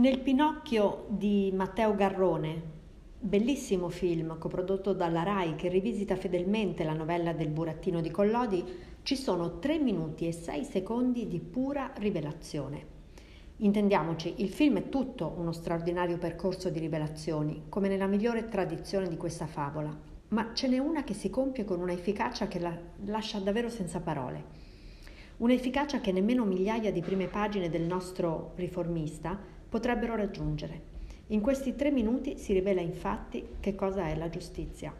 Nel Pinocchio di Matteo Garrone, bellissimo film coprodotto dalla RAI che rivisita fedelmente la novella del burattino di Collodi, ci sono 3 minuti e 6 secondi di pura rivelazione. Intendiamoci, il film è tutto uno straordinario percorso di rivelazioni, come nella migliore tradizione di questa favola, ma ce n'è una che si compie con una efficacia che la lascia davvero senza parole. Un'efficacia che nemmeno migliaia di prime pagine del nostro riformista potrebbero raggiungere. In questi tre minuti si rivela infatti che cosa è la giustizia.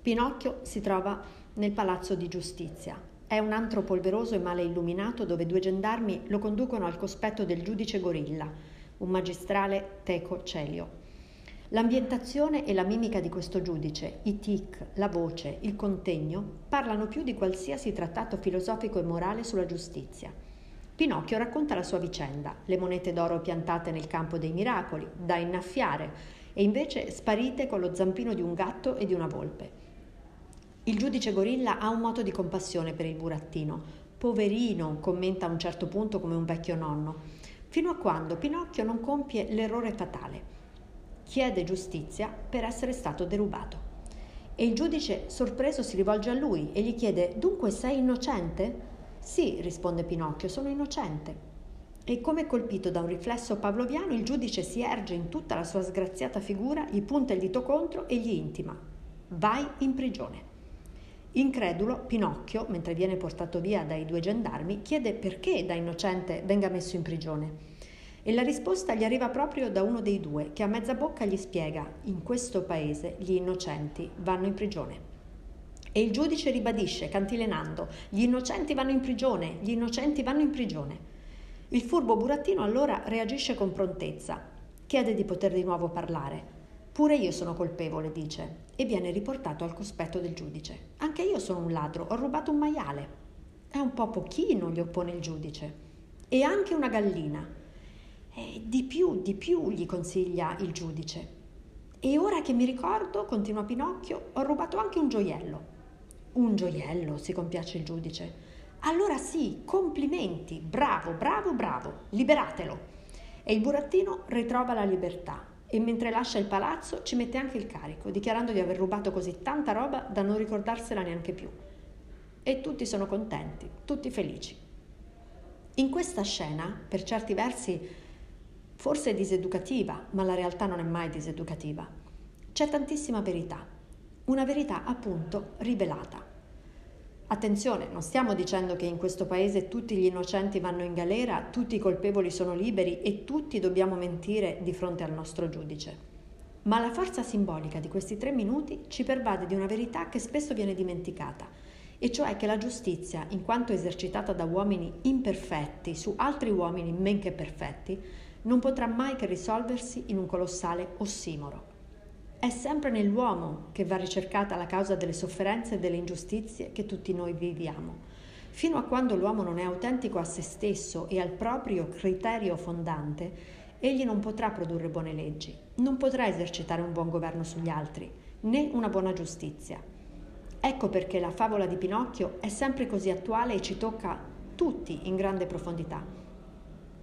Pinocchio si trova nel palazzo di giustizia. È un antro polveroso e male illuminato dove due gendarmi lo conducono al cospetto del giudice Gorilla, un magistrale teco celio. L'ambientazione e la mimica di questo giudice, i tic, la voce, il contegno, parlano più di qualsiasi trattato filosofico e morale sulla giustizia. Pinocchio racconta la sua vicenda, le monete d'oro piantate nel campo dei miracoli, da innaffiare, e invece sparite con lo zampino di un gatto e di una volpe. Il giudice Gorilla ha un moto di compassione per il burattino. Poverino, commenta a un certo punto come un vecchio nonno, fino a quando Pinocchio non compie l'errore fatale. Chiede giustizia per essere stato derubato. E il giudice, sorpreso, si rivolge a lui e gli chiede: Dunque sei innocente? Sì, risponde Pinocchio, sono innocente. E come colpito da un riflesso pavloviano, il giudice si erge in tutta la sua sgraziata figura, gli punta il dito contro e gli intima: Vai in prigione. Incredulo, Pinocchio, mentre viene portato via dai due gendarmi, chiede perché da innocente venga messo in prigione. E la risposta gli arriva proprio da uno dei due, che a mezza bocca gli spiega: in questo paese gli innocenti vanno in prigione. E il giudice ribadisce, cantilenando, gli innocenti vanno in prigione, gli innocenti vanno in prigione. Il furbo burattino allora reagisce con prontezza, chiede di poter di nuovo parlare. Pure io sono colpevole, dice, e viene riportato al cospetto del giudice. Anche io sono un ladro, ho rubato un maiale. È un po' pochino, gli oppone il giudice. E anche una gallina. E di più, di più, gli consiglia il giudice. E ora che mi ricordo, continua Pinocchio, ho rubato anche un gioiello. Un gioiello, si compiace il giudice. Allora sì, complimenti, bravo, bravo, bravo, liberatelo. E il burattino ritrova la libertà e mentre lascia il palazzo ci mette anche il carico, dichiarando di aver rubato così tanta roba da non ricordarsela neanche più. E tutti sono contenti, tutti felici. In questa scena, per certi versi, forse è diseducativa, ma la realtà non è mai diseducativa. C'è tantissima verità una verità appunto rivelata. Attenzione, non stiamo dicendo che in questo paese tutti gli innocenti vanno in galera, tutti i colpevoli sono liberi e tutti dobbiamo mentire di fronte al nostro giudice. Ma la forza simbolica di questi tre minuti ci pervade di una verità che spesso viene dimenticata, e cioè che la giustizia, in quanto esercitata da uomini imperfetti su altri uomini men che perfetti, non potrà mai che risolversi in un colossale ossimoro. È sempre nell'uomo che va ricercata la causa delle sofferenze e delle ingiustizie che tutti noi viviamo. Fino a quando l'uomo non è autentico a se stesso e al proprio criterio fondante, egli non potrà produrre buone leggi, non potrà esercitare un buon governo sugli altri, né una buona giustizia. Ecco perché la favola di Pinocchio è sempre così attuale e ci tocca tutti in grande profondità,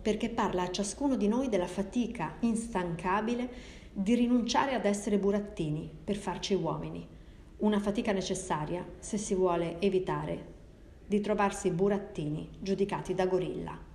perché parla a ciascuno di noi della fatica instancabile di rinunciare ad essere burattini per farci uomini, una fatica necessaria se si vuole evitare di trovarsi burattini giudicati da gorilla.